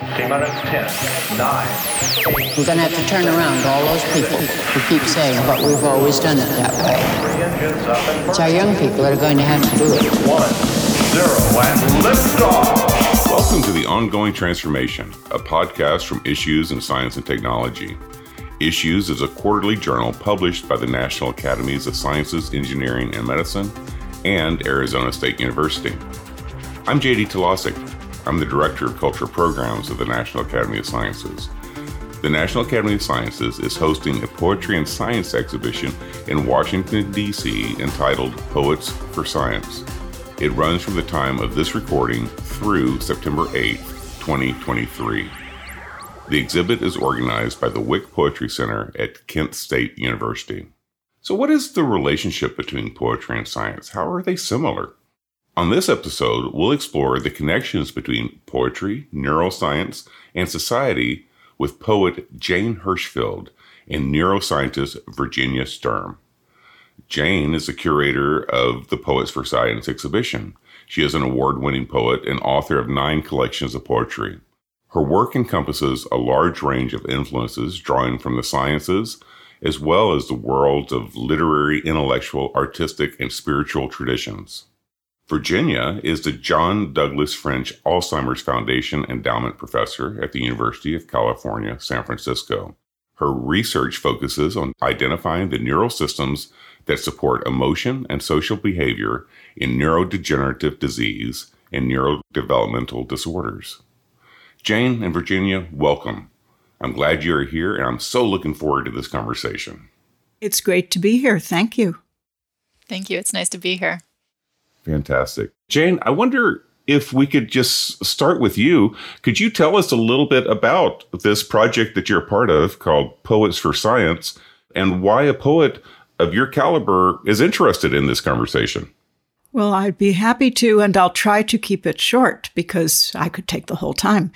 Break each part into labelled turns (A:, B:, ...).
A: We're going to have to turn around all those people who keep saying, but we've always done it that way. It's our young people that are going to have to do it.
B: one, zero, and lift off.
C: Welcome to The Ongoing Transformation, a podcast from Issues in Science and Technology. Issues is a quarterly journal published by the National Academies of Sciences, Engineering, and Medicine and Arizona State University. I'm JD Talasek. I'm the Director of Culture Programs of the National Academy of Sciences. The National Academy of Sciences is hosting a poetry and science exhibition in Washington, D.C., entitled Poets for Science. It runs from the time of this recording through September 8, 2023. The exhibit is organized by the Wick Poetry Center at Kent State University. So, what is the relationship between poetry and science? How are they similar? On this episode, we'll explore the connections between poetry, neuroscience, and society with poet Jane Hirshfield and neuroscientist Virginia Sturm. Jane is the curator of the Poets for Science exhibition. She is an award winning poet and author of nine collections of poetry. Her work encompasses a large range of influences drawing from the sciences, as well as the worlds of literary, intellectual, artistic, and spiritual traditions. Virginia is the John Douglas French Alzheimer's Foundation Endowment Professor at the University of California, San Francisco. Her research focuses on identifying the neural systems that support emotion and social behavior in neurodegenerative disease and neurodevelopmental disorders. Jane and Virginia, welcome. I'm glad you're here, and I'm so looking forward to this conversation.
D: It's great to be here. Thank you.
E: Thank you. It's nice to be here.
C: Fantastic. Jane, I wonder if we could just start with you. Could you tell us a little bit about this project that you're a part of called Poets for Science and why a poet of your caliber is interested in this conversation?
D: Well, I'd be happy to, and I'll try to keep it short because I could take the whole time.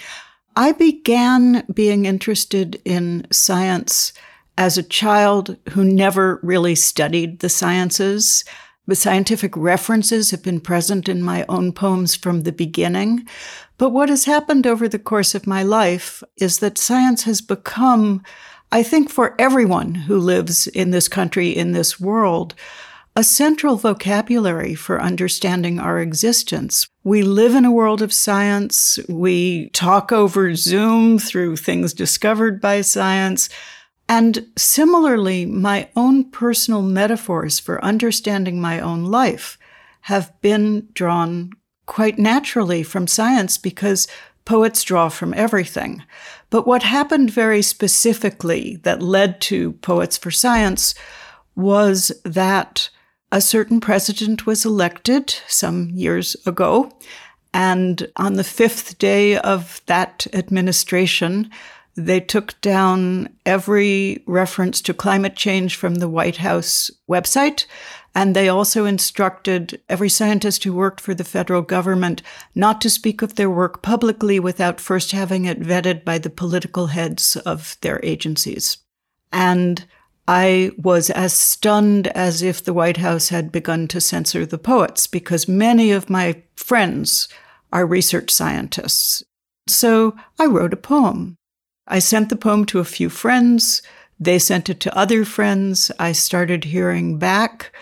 D: I began being interested in science as a child who never really studied the sciences. The scientific references have been present in my own poems from the beginning. But what has happened over the course of my life is that science has become, I think, for everyone who lives in this country, in this world, a central vocabulary for understanding our existence. We live in a world of science. We talk over Zoom through things discovered by science. And similarly, my own personal metaphors for understanding my own life have been drawn quite naturally from science because poets draw from everything. But what happened very specifically that led to Poets for Science was that a certain president was elected some years ago. And on the fifth day of that administration, they took down every reference to climate change from the White House website. And they also instructed every scientist who worked for the federal government not to speak of their work publicly without first having it vetted by the political heads of their agencies. And I was as stunned as if the White House had begun to censor the poets because many of my friends are research scientists. So I wrote a poem. I sent the poem to a few friends. They sent it to other friends. I started hearing back.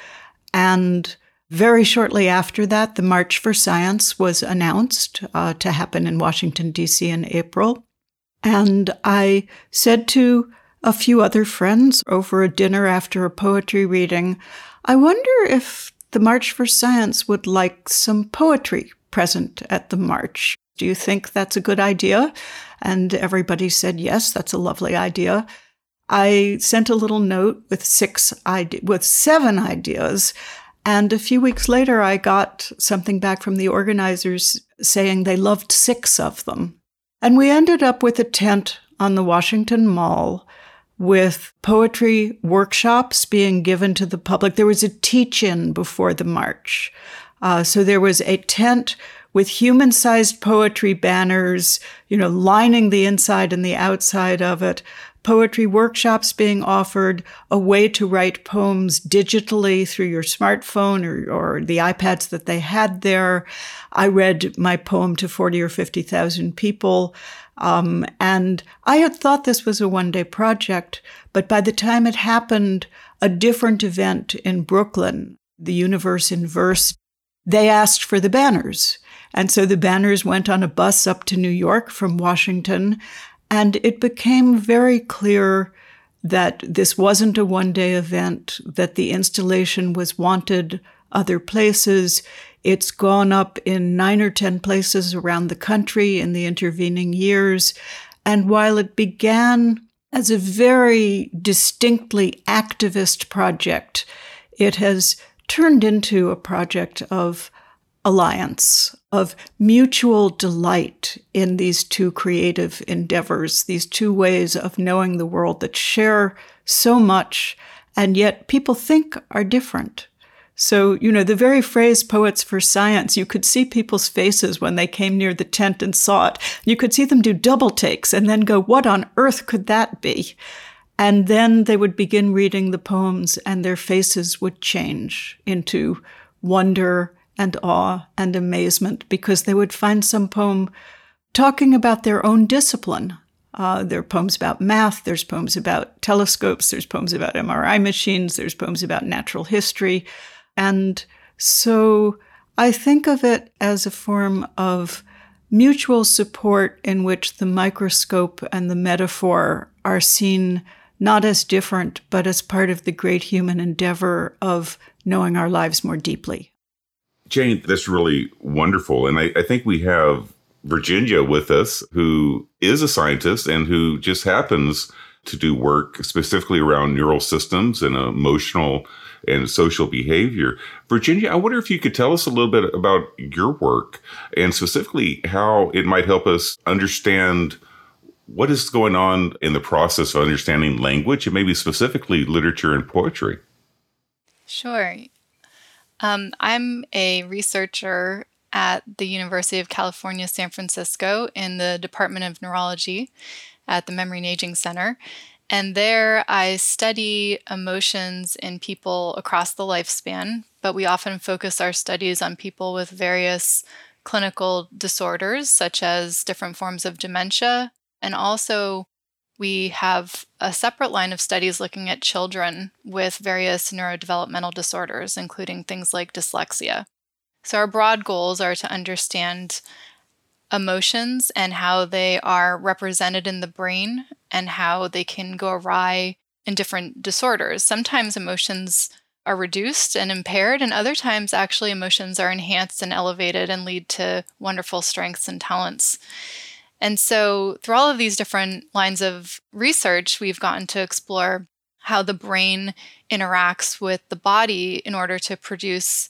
D: And very shortly after that, the March for Science was announced uh, to happen in Washington, D.C. in April. And I said to a few other friends over a dinner after a poetry reading, I wonder if the March for Science would like some poetry present at the march. Do you think that's a good idea? And everybody said, yes, that's a lovely idea. I sent a little note with six ide- with seven ideas. And a few weeks later, I got something back from the organizers saying they loved six of them. And we ended up with a tent on the Washington Mall with poetry workshops being given to the public. There was a teach in before the march. Uh, so there was a tent with human sized poetry banners, you know, lining the inside and the outside of it, poetry workshops being offered, a way to write poems digitally through your smartphone or, or the iPads that they had there. I read my poem to 40 or 50,000 people. Um, and I had thought this was a one day project, but by the time it happened, a different event in Brooklyn, the Universe in Verse, they asked for the banners. And so the banners went on a bus up to New York from Washington. And it became very clear that this wasn't a one day event, that the installation was wanted other places. It's gone up in nine or 10 places around the country in the intervening years. And while it began as a very distinctly activist project, it has turned into a project of alliance, of mutual delight in these two creative endeavors, these two ways of knowing the world that share so much and yet people think are different. So, you know, the very phrase poets for science, you could see people's faces when they came near the tent and saw it. You could see them do double takes and then go, what on earth could that be? And then they would begin reading the poems and their faces would change into wonder and awe and amazement because they would find some poem talking about their own discipline. Uh, there are poems about math, there's poems about telescopes, there's poems about MRI machines, there's poems about natural history. And so I think of it as a form of mutual support in which the microscope and the metaphor are seen not as different, but as part of the great human endeavor of knowing our lives more deeply.
C: Jane, that's really wonderful. And I, I think we have Virginia with us, who is a scientist and who just happens to do work specifically around neural systems and emotional and social behavior. Virginia, I wonder if you could tell us a little bit about your work and specifically how it might help us understand what is going on in the process of understanding language and maybe specifically literature and poetry.
E: Sure. Um, I'm a researcher at the University of California, San Francisco in the Department of Neurology at the Memory and Aging Center. And there I study emotions in people across the lifespan, but we often focus our studies on people with various clinical disorders, such as different forms of dementia. And also, we have a separate line of studies looking at children with various neurodevelopmental disorders, including things like dyslexia. So, our broad goals are to understand emotions and how they are represented in the brain and how they can go awry in different disorders. Sometimes emotions are reduced and impaired, and other times, actually, emotions are enhanced and elevated and lead to wonderful strengths and talents. And so, through all of these different lines of research, we've gotten to explore how the brain interacts with the body in order to produce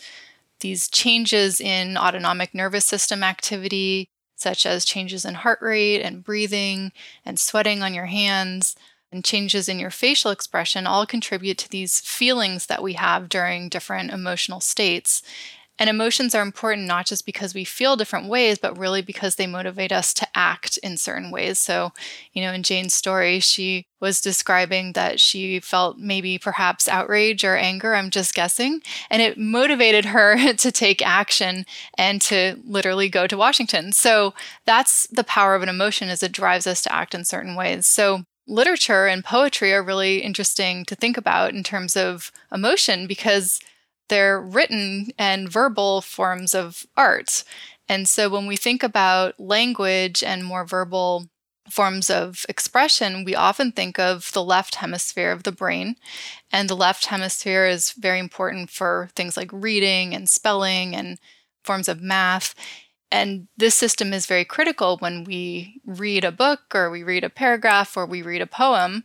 E: these changes in autonomic nervous system activity, such as changes in heart rate and breathing and sweating on your hands and changes in your facial expression all contribute to these feelings that we have during different emotional states. And emotions are important not just because we feel different ways, but really because they motivate us to act in certain ways. So, you know, in Jane's story, she was describing that she felt maybe perhaps outrage or anger, I'm just guessing, and it motivated her to take action and to literally go to Washington. So, that's the power of an emotion is it drives us to act in certain ways. So, literature and poetry are really interesting to think about in terms of emotion because they're written and verbal forms of art. And so when we think about language and more verbal forms of expression, we often think of the left hemisphere of the brain. And the left hemisphere is very important for things like reading and spelling and forms of math. And this system is very critical when we read a book or we read a paragraph or we read a poem.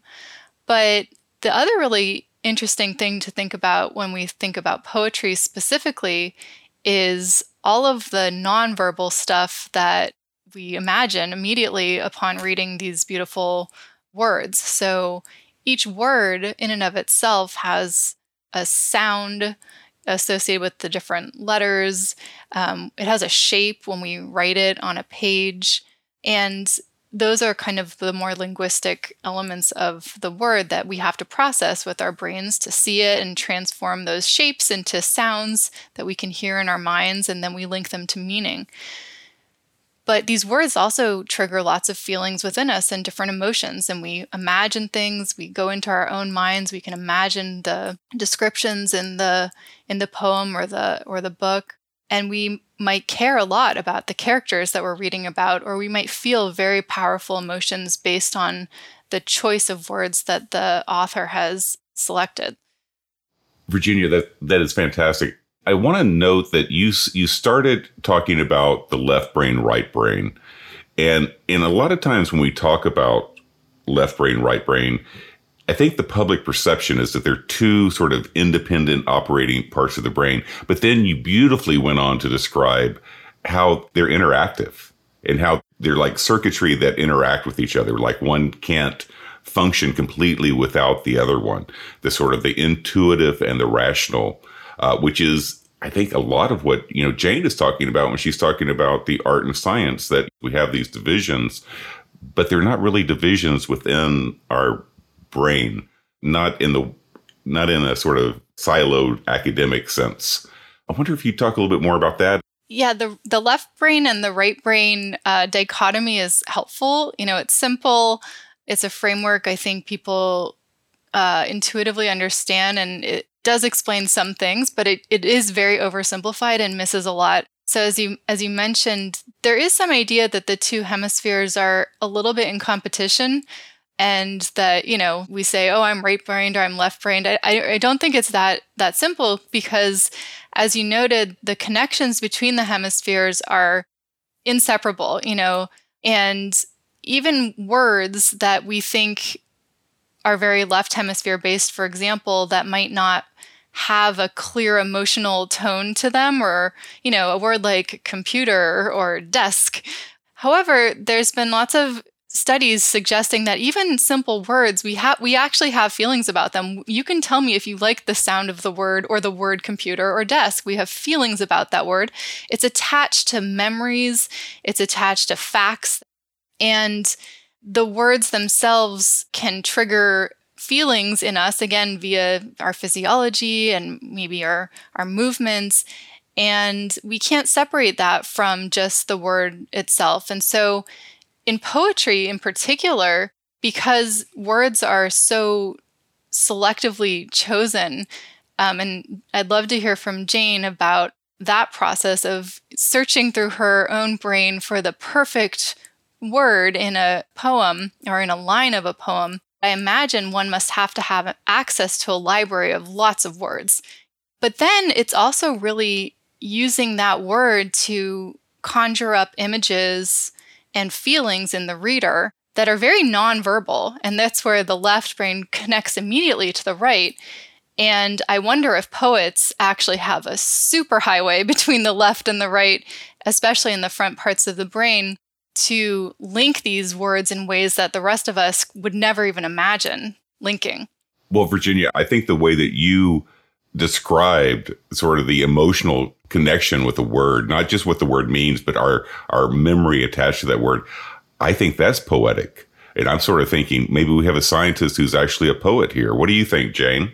E: But the other really interesting thing to think about when we think about poetry specifically is all of the nonverbal stuff that we imagine immediately upon reading these beautiful words. So each word, in and of itself, has a sound associated with the different letters. Um, it has a shape when we write it on a page. And those are kind of the more linguistic elements of the word that we have to process with our brains to see it and transform those shapes into sounds that we can hear in our minds and then we link them to meaning. But these words also trigger lots of feelings within us and different emotions. And we imagine things, we go into our own minds, we can imagine the descriptions in the in the poem or the or the book. And we might care a lot about the characters that we're reading about, or we might feel very powerful emotions based on the choice of words that the author has selected.
C: Virginia, that that is fantastic. I want to note that you you started talking about the left brain, right brain, and in a lot of times when we talk about left brain, right brain, I think the public perception is that they're two sort of independent operating parts of the brain. But then you beautifully went on to describe how they're interactive and how they're like circuitry that interact with each other. Like one can't function completely without the other one. The sort of the intuitive and the rational uh, which is I think a lot of what you know Jane is talking about when she's talking about the art and science that we have these divisions, but they're not really divisions within our brain, not in the not in a sort of siloed academic sense. I wonder if you'd talk a little bit more about that.
E: Yeah, the the left brain and the right brain uh, dichotomy is helpful. You know, it's simple. It's a framework I think people uh, intuitively understand, and it does explain some things, but it, it is very oversimplified and misses a lot. So as you as you mentioned, there is some idea that the two hemispheres are a little bit in competition and that you know we say oh i'm right brained or i'm left brained I, I, don't think it's that that simple because as you noted the connections between the hemispheres are inseparable you know and even words that we think are very left hemisphere based, for example, that might not have a clear emotional tone to them or, you know, a word like computer or desk. However, there's been lots of studies suggesting that even simple words we have we actually have feelings about them. You can tell me if you like the sound of the word or the word computer or desk. We have feelings about that word. It's attached to memories. It's attached to facts. And the words themselves can trigger feelings in us again via our physiology and maybe our our movements. And we can't separate that from just the word itself. And so in poetry in particular because words are so selectively chosen um, and i'd love to hear from jane about that process of searching through her own brain for the perfect word in a poem or in a line of a poem, I imagine one must have to have access to a library of lots of words. But then it's also really using that word to conjure up images and feelings in the reader that are very nonverbal. And that's where the left brain connects immediately to the right. And I wonder if poets actually have a super highway between the left and the right, especially in the front parts of the brain, to link these words in ways that the rest of us would never even imagine linking.
C: Well, Virginia, I think the way that you described sort of the emotional connection with the word, not just what the word means, but our our memory attached to that word, I think that's poetic. And I'm sort of thinking maybe we have a scientist who's actually a poet here. What do you think, Jane?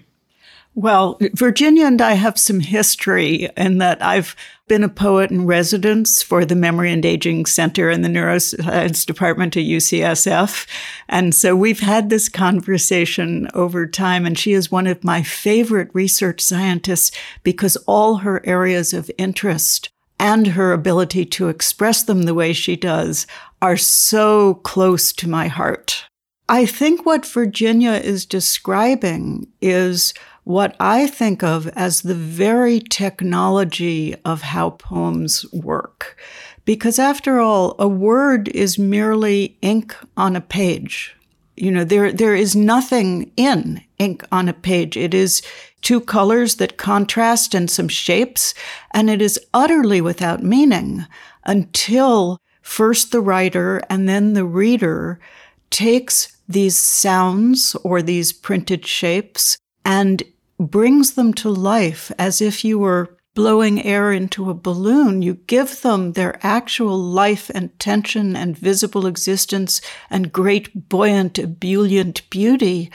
D: Well, Virginia and I have some history in that I've been a poet in residence for the Memory and Aging Center in the Neuroscience Department at UCSF. And so we've had this conversation over time, and she is one of my favorite research scientists because all her areas of interest and her ability to express them the way she does are so close to my heart. I think what Virginia is describing is what I think of as the very technology of how poems work. Because after all, a word is merely ink on a page. You know, there, there is nothing in ink on a page. It is two colors that contrast and some shapes, and it is utterly without meaning until first the writer and then the reader takes these sounds or these printed shapes and brings them to life as if you were blowing air into a balloon. You give them their actual life and tension and visible existence and great buoyant, ebullient beauty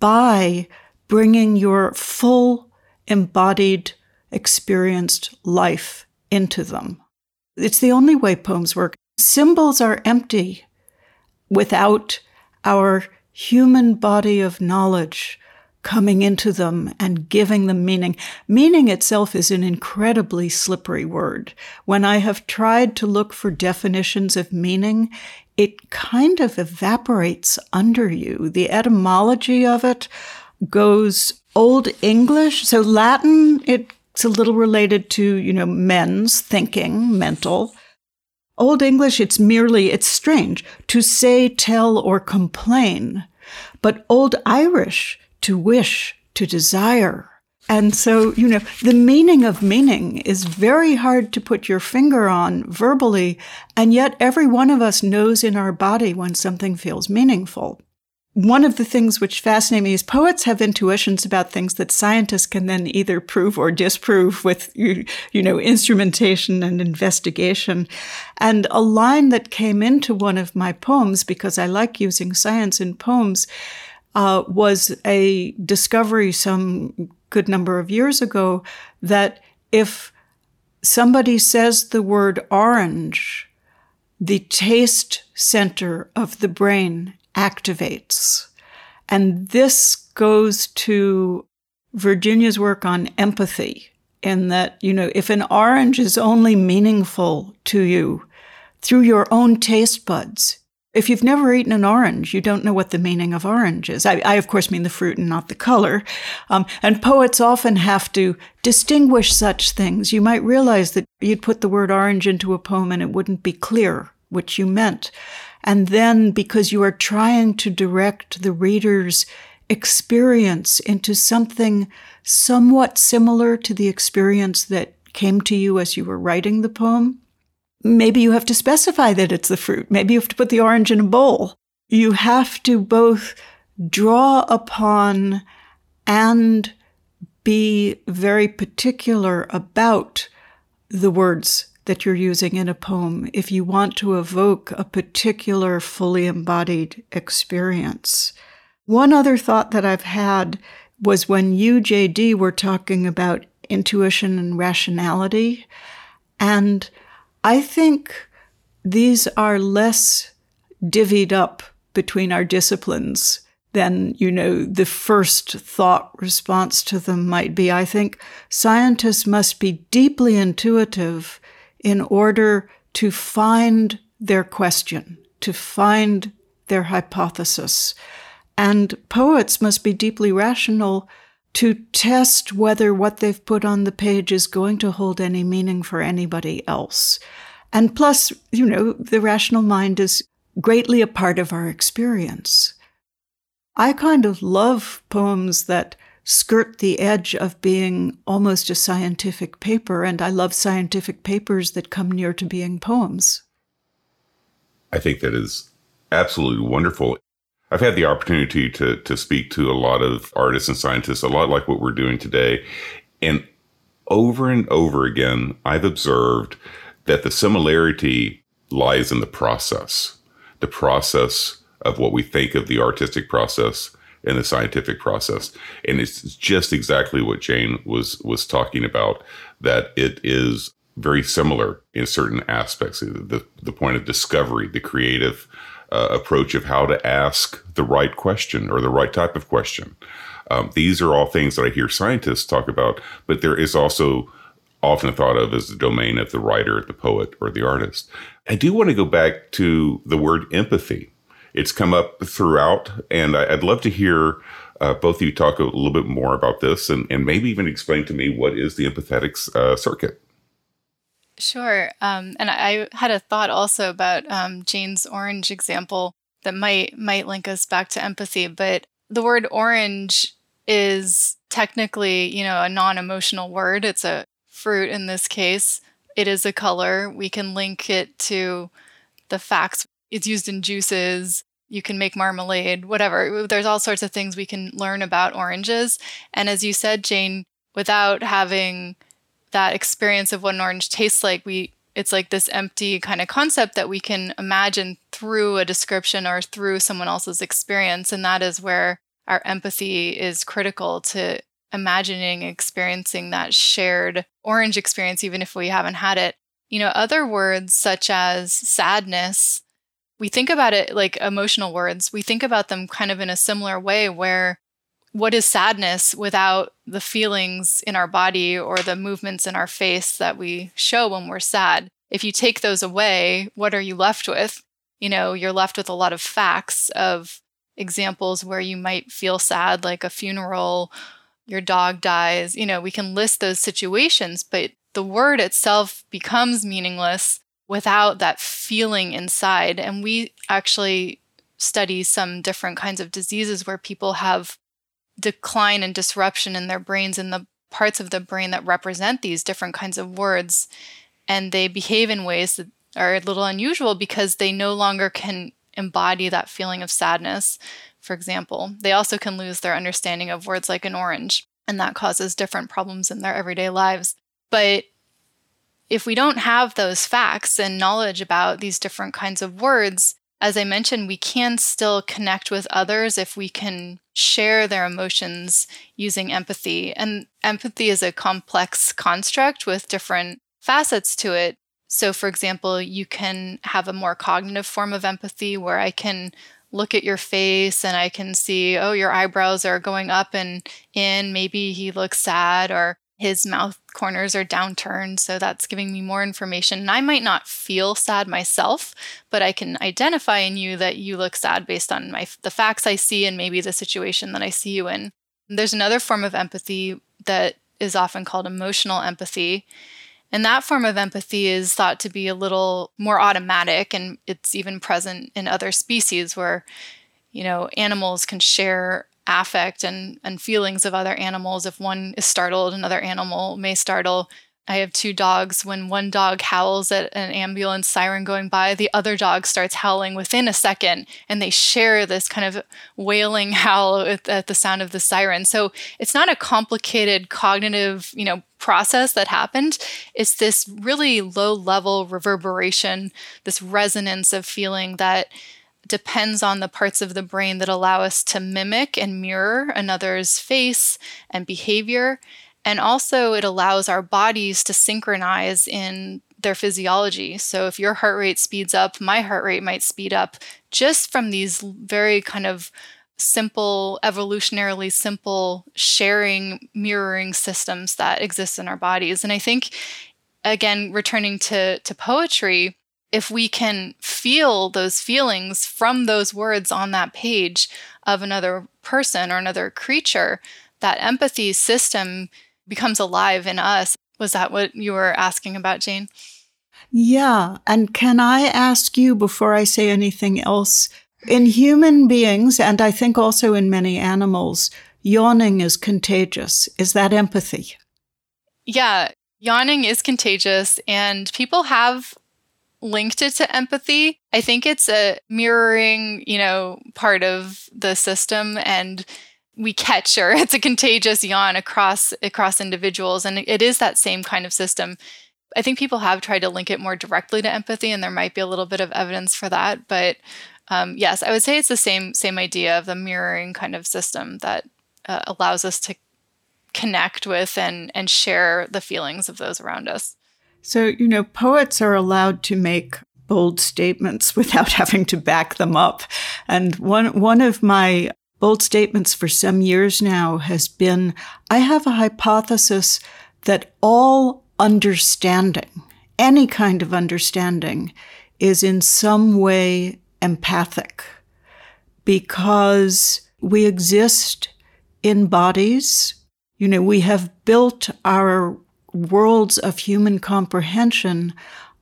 D: by bringing your full embodied, experienced life into them. It's the only way poems work. Symbols are empty without our human body of knowledge coming into them and giving them meaning. Meaning itself is an incredibly slippery word. When I have tried to look for definitions of meaning, it kind of evaporates under you. The etymology of it goes Old English. So Latin, it's a little related to, you know, men's thinking, mental. Old English, it's merely, it's strange to say, tell, or complain. But Old Irish, to wish, to desire. And so, you know, the meaning of meaning is very hard to put your finger on verbally. And yet every one of us knows in our body when something feels meaningful. One of the things which fascinate me is poets have intuitions about things that scientists can then either prove or disprove with, you, you know, instrumentation and investigation. And a line that came into one of my poems, because I like using science in poems, uh, was a discovery some good number of years ago that if somebody says the word orange, the taste center of the brain activates. And this goes to Virginia's work on empathy, in that, you know, if an orange is only meaningful to you through your own taste buds, if you've never eaten an orange, you don't know what the meaning of orange is. I, I of course, mean the fruit and not the color. Um, and poets often have to distinguish such things. You might realize that you'd put the word orange into a poem and it wouldn't be clear which you meant. And then, because you are trying to direct the reader's experience into something somewhat similar to the experience that came to you as you were writing the poem, maybe you have to specify that it's the fruit. Maybe you have to put the orange in a bowl. You have to both draw upon and be very particular about the words that you're using in a poem if you want to evoke a particular fully embodied experience. One other thought that I've had was when you, JD, were talking about intuition and rationality. And I think these are less divvied up between our disciplines than, you know, the first thought response to them might be. I think scientists must be deeply intuitive in order to find their question, to find their hypothesis. And poets must be deeply rational to test whether what they've put on the page is going to hold any meaning for anybody else. And plus, you know, the rational mind is greatly a part of our experience. I kind of love poems that skirt the edge of being almost a scientific paper, and I love scientific papers that come near to being poems.
C: I think that is absolutely wonderful. I've had the opportunity to to speak to a lot of artists and scientists, a lot like what we're doing today, and over and over again, I've observed that the similarity lies in the process, the process of what we think of the artistic process and the scientific process, and it's just exactly what Jane was was talking about. That it is very similar in certain aspects. The the point of discovery, the creative uh, approach of how to ask the right question or the right type of question. Um, these are all things that I hear scientists talk about, but there is also often thought of as the domain of the writer, the poet, or the artist. I do want to go back to the word empathy. It's come up throughout, and I, would love to hear uh, both of you talk a little bit more about this and, and maybe even explain to me what is the empathetic uh, circuit.
E: Sure. Um, and I had a thought also about um, Jane's orange example that might might link us back to empathy. But the word orange is technically, you know, a non-emotional word. It's a fruit in this case. It is a color. We can link it to the facts. It's used in juices. You can make marmalade, whatever. There's all sorts of things we can learn about oranges. And as you said, Jane, without having that experience of what an orange tastes like, we it's like this empty kind of concept that we can imagine through a description or through someone else's experience. And that is where our empathy is critical to imagining experiencing that shared orange experience, even if we haven't had it. You know, other words such as sadness, we think about it like emotional words. We think about them kind of in a similar way where what is sadness without the feelings in our body or the movements in our face that we show when we're sad? If you take those away, what are you left with? You know, you're left with a lot of facts of examples where you might feel sad, like a funeral, your dog dies. You know, we can list those situations, but the word itself becomes meaningless without that feeling inside. And we actually study some different kinds of diseases where people have decline and disruption in their brains in the parts of the brain that represent these different kinds of words. And they behave in ways that are a little unusual because they no longer can embody that feeling of sadness, for example. They also can lose their understanding of words like an orange, and that causes different problems in their everyday lives. But if we don't have those facts and knowledge about these different kinds of words, as I mentioned, we can still connect with others if we can share their emotions using empathy. And empathy is a complex construct with different facets to it. So, for example, you can have a more cognitive form of empathy where I can look at your face and I can see, oh, your eyebrows are going up and in. Maybe he looks sad or his mouth corners are downturned. So that's giving me more information. And I might not feel sad myself, but I can identify in you that you look sad based on my the facts I see and maybe the situation that I see you in. There's another form of empathy that is often called emotional empathy. And that form of empathy is thought to be a little more automatic, and it's even present in other species where, you know, animals can share affect and, and feelings of other animals. If one is startled, another animal may startle. I have two dogs. When one dog howls at an ambulance siren going by, the other dog starts howling within a second, and they share this kind of wailing howl at, the sound of the siren. So it's not a complicated cognitive, you know, process that happened. It's this really low level reverberation, this resonance of feeling that depends on the parts of the brain that allow us to mimic and mirror another's face and behavior. And also, it allows our bodies to synchronize in their physiology. So, if your heart rate speeds up, my heart rate might speed up just from these very kind of simple, evolutionarily simple sharing, mirroring systems that exist in our bodies. And I think, again, returning to, to poetry, if we can feel those feelings from those words on that page of another person or another creature, that empathy system becomes alive in us. Was that what you were asking about, Jane?
D: Yeah. And can I ask you before I say anything else? In human beings, and I think also in many animals, yawning is contagious. Is that empathy?
E: Yeah, yawning is contagious, and people have linked it to empathy. I think it's a mirroring, you know, part of the system, and we catch or it's a contagious yawn across across individuals and it is that same kind of system i think people have tried to link it more directly to empathy and there might be a little bit of evidence for that but um, yes i would say it's the same same idea of the mirroring kind of system that uh, allows us to connect with and and share the feelings of those around us
D: so you know poets are allowed to make bold statements without having to back them up and one one of my bold statements for some years now has been I have a hypothesis that all understanding, any kind of understanding, is in some way empathic because we exist in bodies. You know, we have built our worlds of human comprehension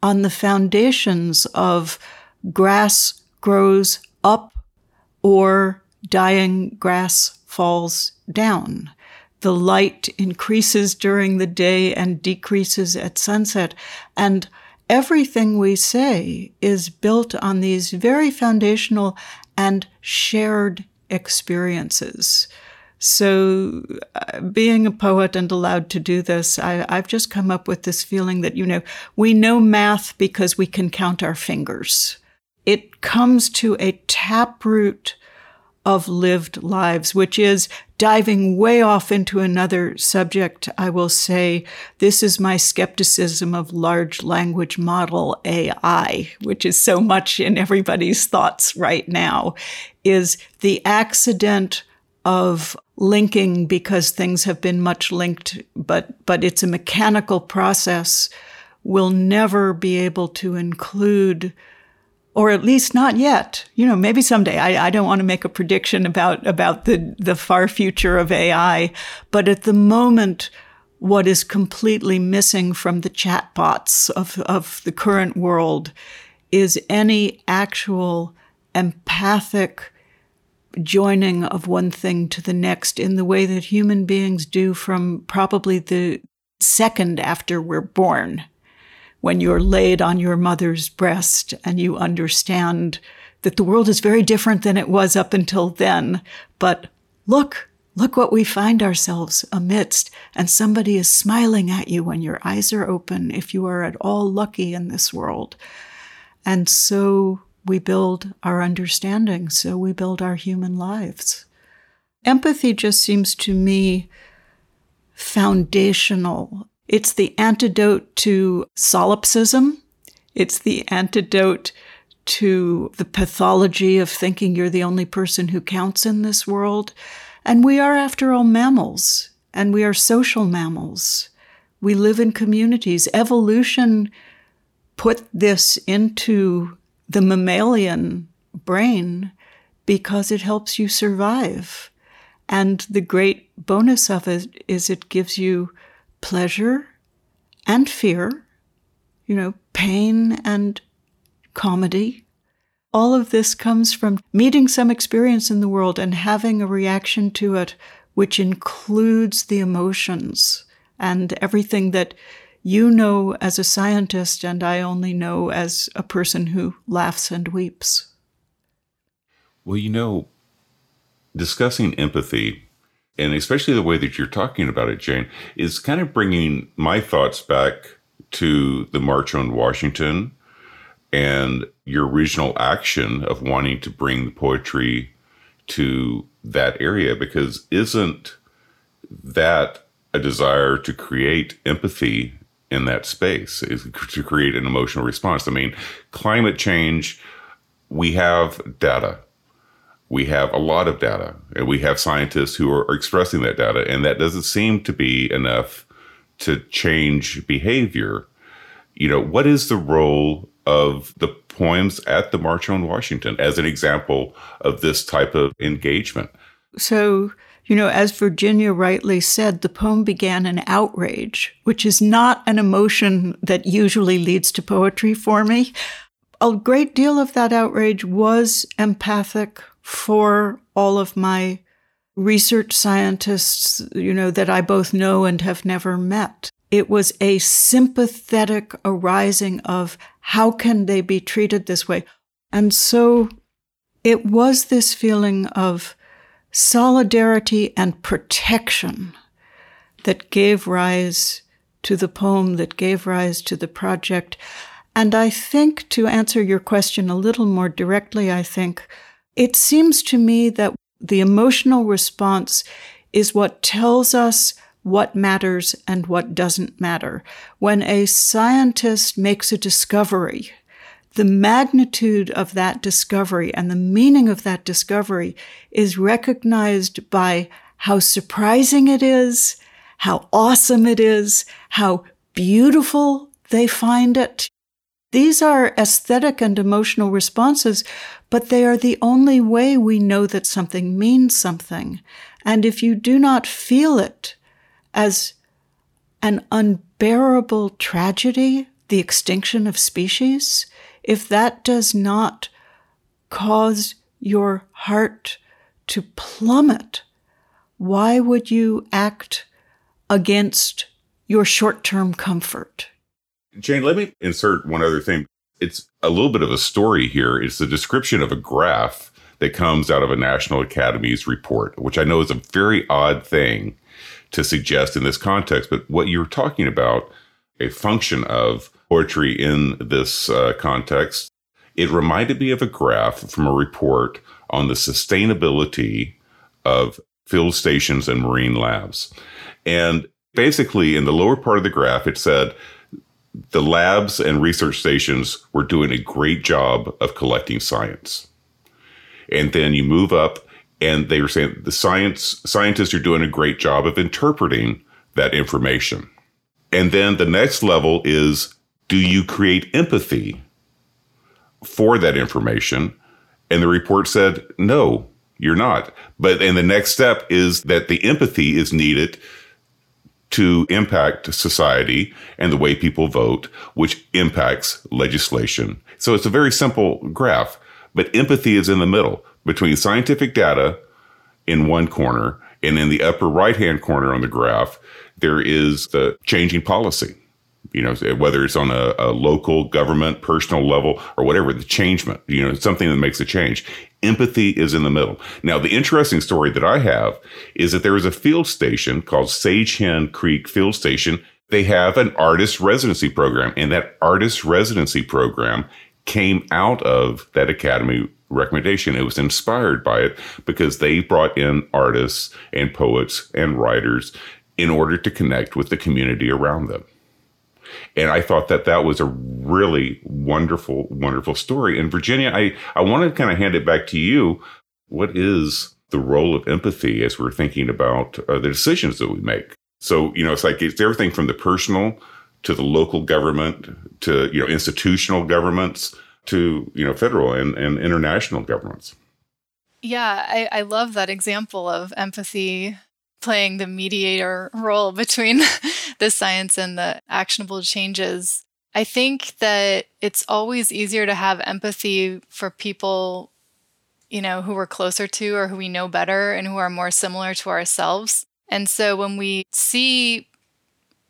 D: on the foundations of grass grows up or dying grass falls down. The light increases during the day and decreases at sunset. And everything we say is built on these very foundational and shared experiences. So, uh, being a poet and allowed to do this, I, I've just come up with this feeling that, you know, we know math because we can count our fingers. It comes to a taproot of lived lives, which is diving way off into another subject. I will say this is my skepticism of large language model AI, which is so much in everybody's thoughts right now, is the accident of linking because things have been much linked, but, but it's a mechanical process will never be able to include or at least not yet. You know, maybe someday. I, I, don't want to make a prediction about about the the far future of AI, but at the moment, what is completely missing from the chatbots of of the current world is any actual empathic joining of one thing to the next in the way that human beings do from probably the second after we're born when you're laid on your mother's breast and you understand that the world is very different than it was up until then. But look, look what we find ourselves amidst. And somebody is smiling at you when your eyes are open, if you are at all lucky in this world. And so we build our understanding, so we build our human lives. Empathy just seems to me foundational it's the antidote to solipsism. It's the antidote to the pathology of thinking you're the only person who counts in this world. And we are, after all, mammals, and we are social mammals. We live in communities. Evolution put this into the mammalian brain because it helps you survive. And the great bonus of it is it gives you pleasure and fear, you know, pain and comedy. All of this comes from meeting some experience in the world and having a reaction to it, which includes the emotions and everything that you know as a scientist and I only know as a person who laughs and weeps.
C: Well, you know, discussing empathy and especially the way that you're talking about it, Jane, is kind of bringing my thoughts back to the March on Washington and your original action of wanting to bring the poetry to that area because isn't that a desire to create empathy in that space is to create an emotional response. I mean climate change we have data. We have a lot of data and we have scientists who are expressing that data and that doesn't seem to be enough to change behavior. You know what is the role of the poems at the march on washington as an example of this type of engagement?
D: So you know as virginia rightly said the poem began an outrage which is not an emotion that usually leads to poetry for me a great deal of that outrage was empathic for all of my research scientists, you know, that I both know and have never met. It was a sympathetic arising of how can they be treated this way? And so it was this feeling of solidarity and protection that gave rise to the poem, that gave rise to the project. And I think to answer your question a little more directly, I think it seems to me that the emotional response is what tells us what matters and what doesn't matter. When a scientist makes a discovery, the magnitude of that discovery and the meaning of that discovery is recognized by how surprising it is, how awesome it is, how beautiful they find it. These are aesthetic and emotional responses, but they are the only way we know that something means something. And if you do not feel it as an unbearable tragedy, the extinction of species, if that does not cause your heart to plummet, why would you act against your short term comfort?
C: Jane, let me insert one other thing. It's a little bit of a story here. It's a description of a graph that comes out of a National Academy's report, which I know is a very odd thing to suggest in this context. But what you're talking about, a function of poetry in this uh, context, it reminded me of a graph from a report on the sustainability of field stations and marine labs. And basically, in the lower part of the graph, it said the labs and research stations were doing a great job of collecting science. And then you move up, and they were saying the science scientists are doing a great job of interpreting that information. And then the next level is do you create empathy for that information? And the report said, no, you're not. But and the next step is that the empathy is needed to impact society and the way people vote, which impacts legislation. So it's a very simple graph, but empathy is in the middle between scientific data in one corner and in the upper right hand corner on the graph, there is the changing policy you know, whether it's on a, a, local government, personal level, or whatever, the changement, you know, something that makes a change. Empathy is in the middle. Now, the interesting story that I have is that there is a field station called Sagehen Creek Field Station. They have an artist residency program, and that artist residency program came out of that academy recommendation. It was inspired by it because they brought in artists and poets and writers in order to connect with the community around them. And I thought that that was a really wonderful, wonderful story. And Virginia, I, I want to kind of hand it back to you. What is the role of empathy as we're thinking about uh, the decisions that we make? So, you know, it's like it's everything from the personal to the local government to, you know, institutional governments to, you know, federal and, and international governments.
E: Yeah, I, I love that example of empathy playing the mediator role between the science and the actionable changes. I think that it's always easier to have empathy for people, you know, who we're closer to or who we know better and who are more similar to ourselves. And so when we see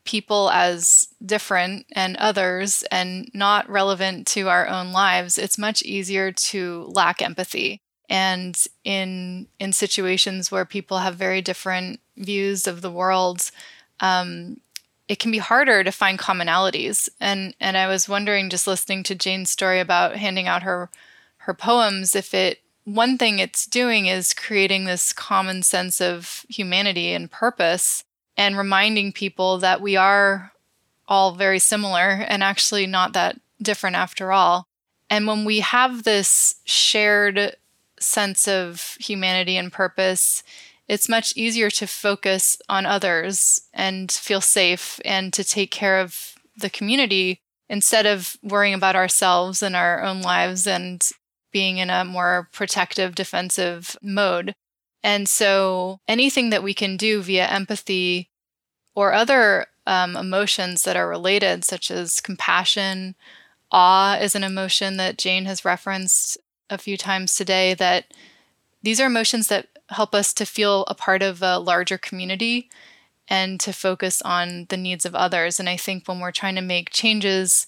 E: people as different and others and not relevant to our own lives, it's much easier to lack empathy and in in situations where people have very different views of the world um, it can be harder to find commonalities. And and i was wondering just listening to jane's story about handing out her her poems if it one thing it's doing is creating this common sense of humanity and purpose and reminding people that we are all very similar and actually not that different after all. And when we have this shared sense of humanity and purpose, it's much easier to focus on others and feel safe and to take care of the community instead of worrying about ourselves and our own lives and being in a more protective, defensive mode. And so anything that we can do via empathy or other um, emotions that are related, such as compassion, awe is an emotion that Jane has referenced a few times today that these are emotions that help us to feel a part of a larger community and to focus on the needs of others. And I think when we're trying to make changes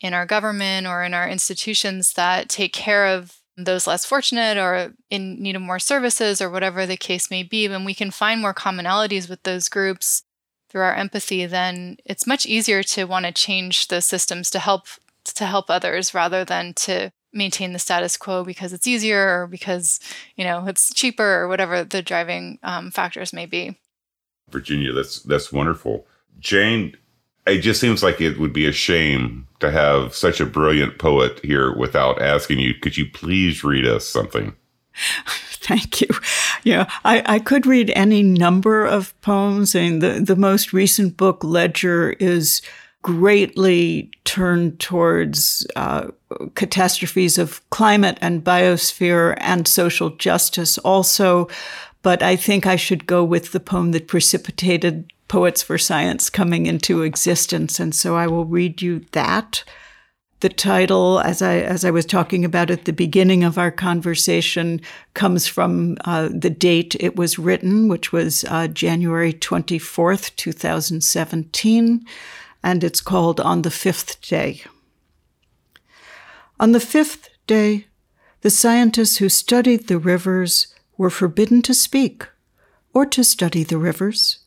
E: in our government or in our institutions that take care of those less fortunate or in need of more services or whatever the case may be, when we can find more commonalities with those groups through our empathy, then it's much easier to want to change the systems to help to help others rather than to maintain the status quo because it's easier or because you know it's cheaper or whatever the driving um, factors may be
C: virginia that's that's wonderful jane it just seems like it would be a shame to have such a brilliant poet here without asking you could you please read us something
D: Thank you. Yeah, I, I could read any number of poems. I mean, the, the most recent book, Ledger, is greatly turned towards uh, catastrophes of climate and biosphere and social justice also. But I think I should go with the poem that precipitated Poets for Science coming into existence. And so I will read you that. The title, as I as I was talking about at the beginning of our conversation, comes from uh, the date it was written, which was uh, January twenty fourth, two thousand seventeen and it's called On the Fifth Day. On the fifth day, the scientists who studied the rivers were forbidden to speak or to study the rivers.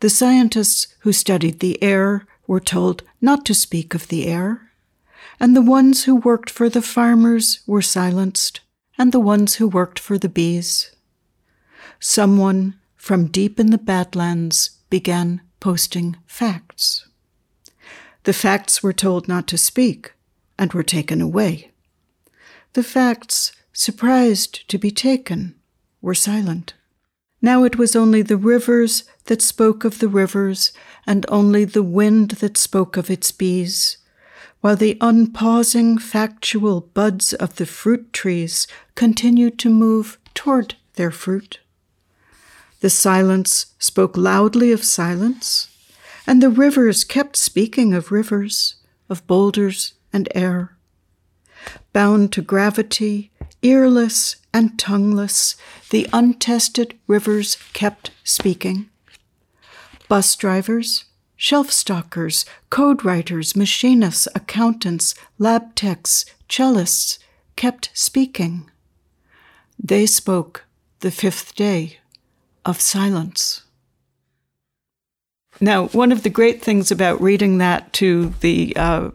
D: The scientists who studied the air were told not to speak of the air, and the ones who worked for the farmers were silenced and the ones who worked for the bees. Someone from deep in the Badlands began posting facts. The facts were told not to speak and were taken away. The facts, surprised to be taken, were silent. Now it was only the rivers that spoke of the rivers, and only the wind that spoke of its bees, while the unpausing factual buds of the fruit trees continued to move toward their fruit. The silence spoke loudly of silence, and the rivers kept speaking of rivers, of boulders and air. Bound to gravity, earless and tongueless, the untested rivers kept speaking. Bus drivers, shelf stockers, code writers, machinists, accountants, lab techs, cellists kept speaking. They spoke the fifth day of silence. Now, one of the great things about reading that to the uh,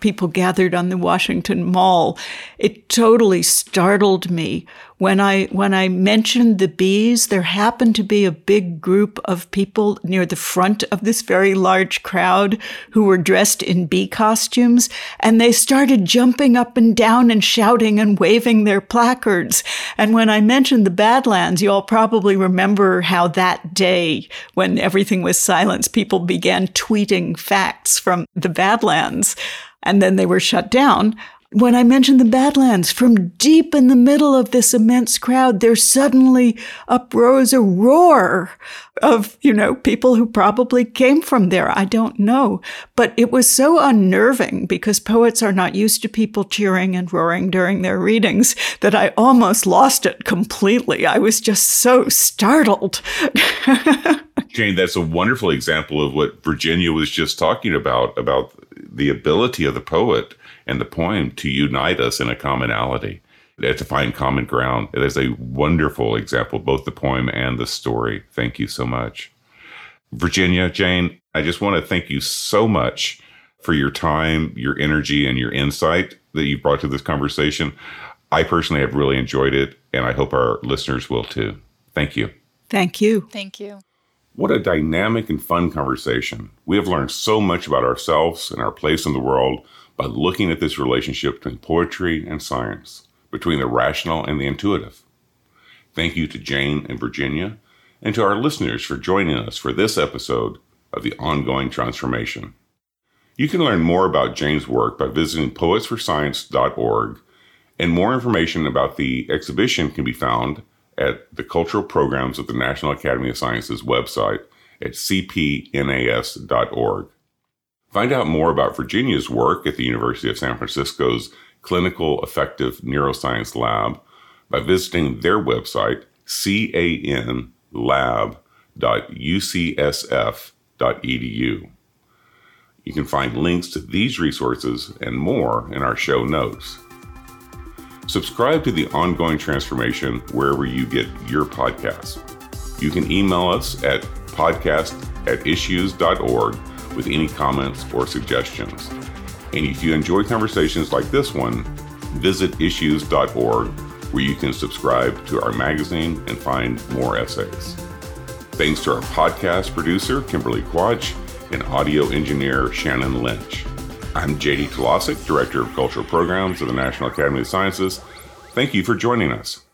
D: people gathered on the Washington Mall. It totally startled me when I when I mentioned the bees. There happened to be a big group of people near the front of this very large crowd who were dressed in bee costumes, and they started jumping up and down and shouting and waving their placards. And when I mentioned the Badlands, you all probably remember how that day, when everything was silence, people began tweeting facts from the Badlands and then they were shut down. When I mentioned the Badlands, from deep in the middle of this immense crowd, there suddenly uprose a roar of, you know, people who probably came from there. I don't know. But it was so unnerving because poets are not used to people cheering and roaring during their readings that I almost lost it completely. I was just so startled.
C: Jane, that's a wonderful example of what Virginia was just talking about, about the ability of the poet and the poem to unite us in a commonality, to find common ground. It is a wonderful example, both the poem and the story. Thank you so much. Virginia, Jane, I just want to thank you so much for your time, your energy, and your insight that you brought to this conversation. I personally have really enjoyed it, and I hope our listeners will too. Thank you.
D: Thank you.
E: Thank you.
C: What a dynamic and fun conversation. We have learned so much about ourselves and our place in the world by looking at this relationship between poetry and science, between the rational and the intuitive. Thank you to Jane and Virginia, and to our listeners for joining us for this episode of The Ongoing Transformation. You can learn more about Jane's work by visiting poetsforscience.org, and more information about the exhibition can be found at the Cultural Programs of the National Academy of Sciences website at cpnas.org. Find out more about Virginia's work at the University of San Francisco's Clinical Affective Neuroscience Lab by visiting their website, canlab.ucsf.edu. You can find links to these resources and more in our show notes. Subscribe to the ongoing transformation wherever you get your podcasts. You can email us at podcast at issues.org with any comments or suggestions. And if you enjoy conversations like this one, visit issues.org where you can subscribe to our magazine and find more essays. Thanks to our podcast producer, Kimberly Quach, and audio engineer, Shannon Lynch. I'm JD Talasek, Director of Cultural Programs of the National Academy of Sciences. Thank you for joining us.